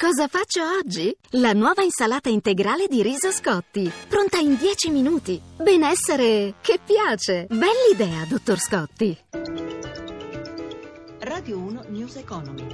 Cosa faccio oggi? La nuova insalata integrale di riso Scotti, pronta in 10 minuti. Benessere che piace. Bell'idea, dottor Scotti. Radio 1 News Economy.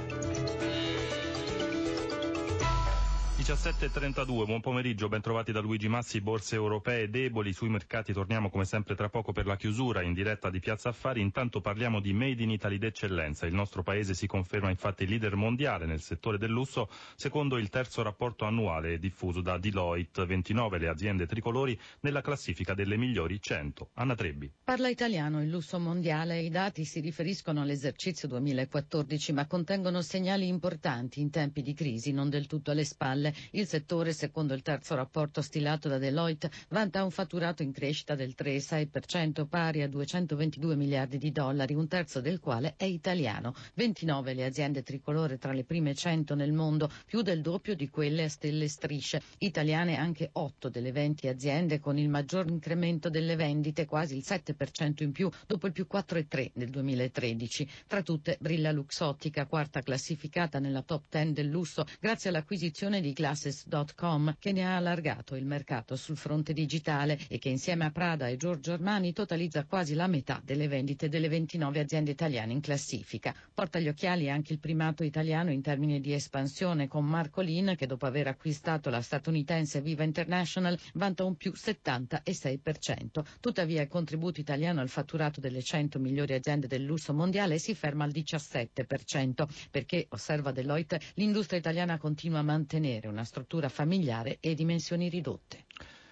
17.32, buon pomeriggio, bentrovati da Luigi Massi, borse europee deboli, sui mercati torniamo come sempre tra poco per la chiusura in diretta di Piazza Affari, intanto parliamo di Made in Italy d'eccellenza, il nostro paese si conferma infatti leader mondiale nel settore del lusso, secondo il terzo rapporto annuale diffuso da Deloitte, 29 le aziende tricolori nella classifica delle migliori 100. Anna Trebbi. Parla italiano il lusso mondiale, i dati si riferiscono all'esercizio 2014 ma contengono segnali importanti in tempi di crisi non del tutto alle spalle. Il settore, secondo il terzo rapporto stilato da Deloitte, vanta un fatturato in crescita del 3,6% pari a 222 miliardi di dollari, un terzo del quale è italiano. 29 le aziende tricolore tra le prime 100 nel mondo, più del doppio di quelle a stelle strisce. Italiane anche 8 delle 20 aziende con il maggior incremento delle vendite, quasi il 7% in più, dopo il più 4,3 del 2013. Tra tutte brilla Luxottica, quarta classificata nella top 10 del lusso, grazie all'acquisizione di Glass Glasses.com che ne ha allargato il mercato sul fronte digitale e che insieme a Prada e Giorgio Armani totalizza quasi la metà delle vendite delle 29 aziende italiane in classifica. Porta gli occhiali anche il primato italiano in termini di espansione con Marco Lin che dopo aver acquistato la statunitense Viva International vanta un più 76%. Tuttavia il contributo italiano al fatturato delle 100 migliori aziende del lusso mondiale si ferma al 17% perché, osserva Deloitte, l'industria italiana continua a mantenere una struttura familiare e dimensioni ridotte.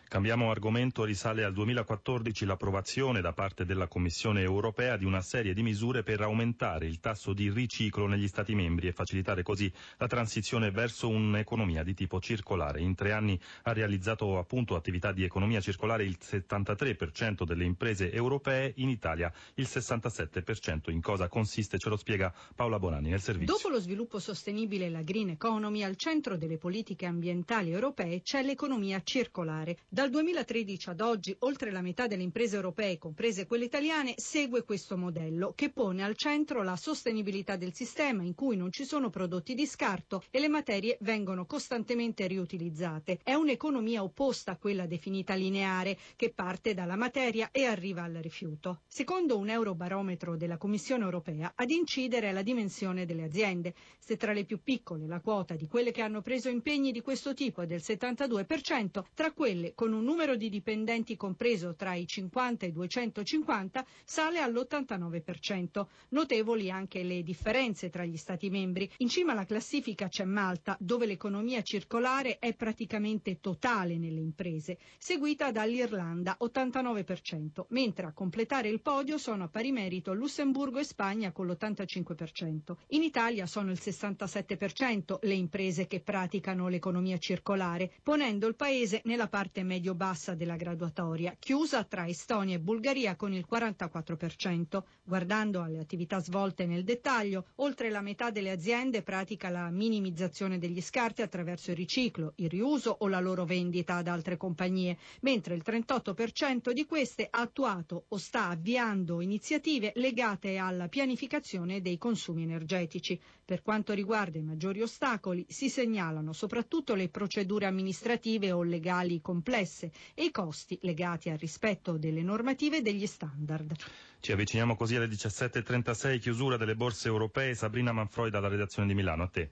Cambiamo argomento, risale al 2014 l'approvazione da parte della Commissione europea di una serie di misure per aumentare il tasso di riciclo negli Stati membri e facilitare così la transizione verso un'economia di tipo circolare. In tre anni ha realizzato appunto attività di economia circolare il 73% delle imprese europee, in Italia il 67%. In cosa consiste ce lo spiega Paola Bonanni nel servizio. Dopo lo sviluppo sostenibile e la green economy, al centro delle politiche ambientali europee c'è l'economia circolare. Dal 2013 ad oggi, oltre la metà delle imprese europee, comprese quelle italiane, segue questo modello che pone al centro la sostenibilità del sistema in cui non ci sono prodotti di scarto e le materie vengono costantemente riutilizzate. È un'economia opposta a quella definita lineare che parte dalla materia e arriva al rifiuto. Secondo un eurobarometro della Commissione europea, ad incidere è la dimensione delle aziende. Se tra le più piccole la quota di quelle che hanno preso impegni di questo tipo è del 72%, tra quelle con con un numero di dipendenti compreso tra i 50 e i 250 sale all'89%. Notevoli anche le differenze tra gli Stati membri. In cima alla classifica c'è Malta, dove l'economia circolare è praticamente totale nelle imprese, seguita dall'Irlanda 89%, mentre a completare il podio sono a pari merito Lussemburgo e Spagna con l'85%. In Italia sono il 67% le imprese che praticano l'economia circolare, ponendo il paese nella parte media medio-bassa della graduatoria, chiusa tra Estonia e Bulgaria con il 44%. Guardando alle attività svolte nel dettaglio, oltre la metà delle aziende pratica la minimizzazione degli scarti attraverso il riciclo, il riuso o la loro vendita ad altre compagnie, mentre il 38% di queste ha attuato o sta avviando iniziative legate alla pianificazione dei consumi energetici. Per quanto riguarda i maggiori ostacoli, si segnalano soprattutto le procedure amministrative o legali complesse complesse e i costi legati al rispetto delle normative e degli standard. Ci avviciniamo così alle 17.36, chiusura delle borse europee. Sabrina Manfroi dalla redazione di Milano, a te.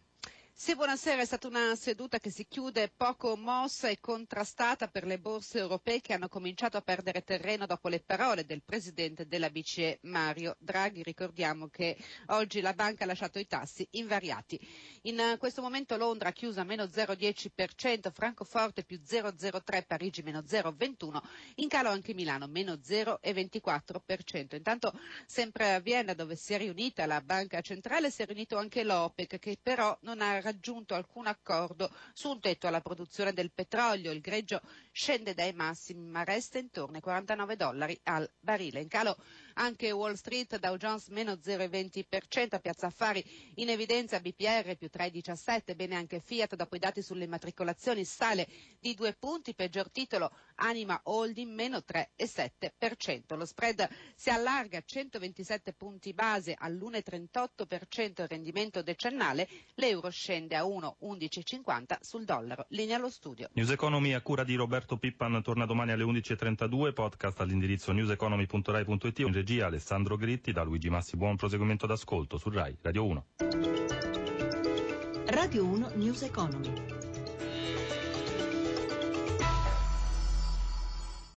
Sì, buonasera. È stata una seduta che si chiude poco mossa e contrastata per le borse europee che hanno cominciato a perdere terreno dopo le parole del presidente della BCE Mario Draghi. Ricordiamo che oggi la banca ha lasciato i tassi invariati. In questo momento Londra ha chiuso a meno 0,10%, Francoforte più 0,03%, Parigi meno 0,21%, in calo anche Milano meno 0,24%. Intanto sempre a Vienna dove si è riunita la banca centrale si è riunito anche l'OPEC che però non ha raggiunto alcun accordo su un tetto alla produzione del petrolio. Il greggio scende dai massimi ma resta intorno ai 49 dollari al barile. In calo Anche Wall Street, Dow Jones meno 0,20%, a Piazza Affari in evidenza BPR più 3,17%, bene anche Fiat dopo i dati sulle immatricolazioni sale di due punti, peggior titolo Anima Holding meno 3,7%. Lo spread si allarga a 127 punti base all'1,38% il rendimento decennale, l'euro scende a 1,1150 sul dollaro. Linea allo studio. News Economy a cura di Roberto Pippan torna domani alle 11.32, podcast all'indirizzo newseconomy.rai.it, regia Alessandro Gritti, da Luigi Massi buon proseguimento d'ascolto su Rai Radio 1. Radio 1 News Economy.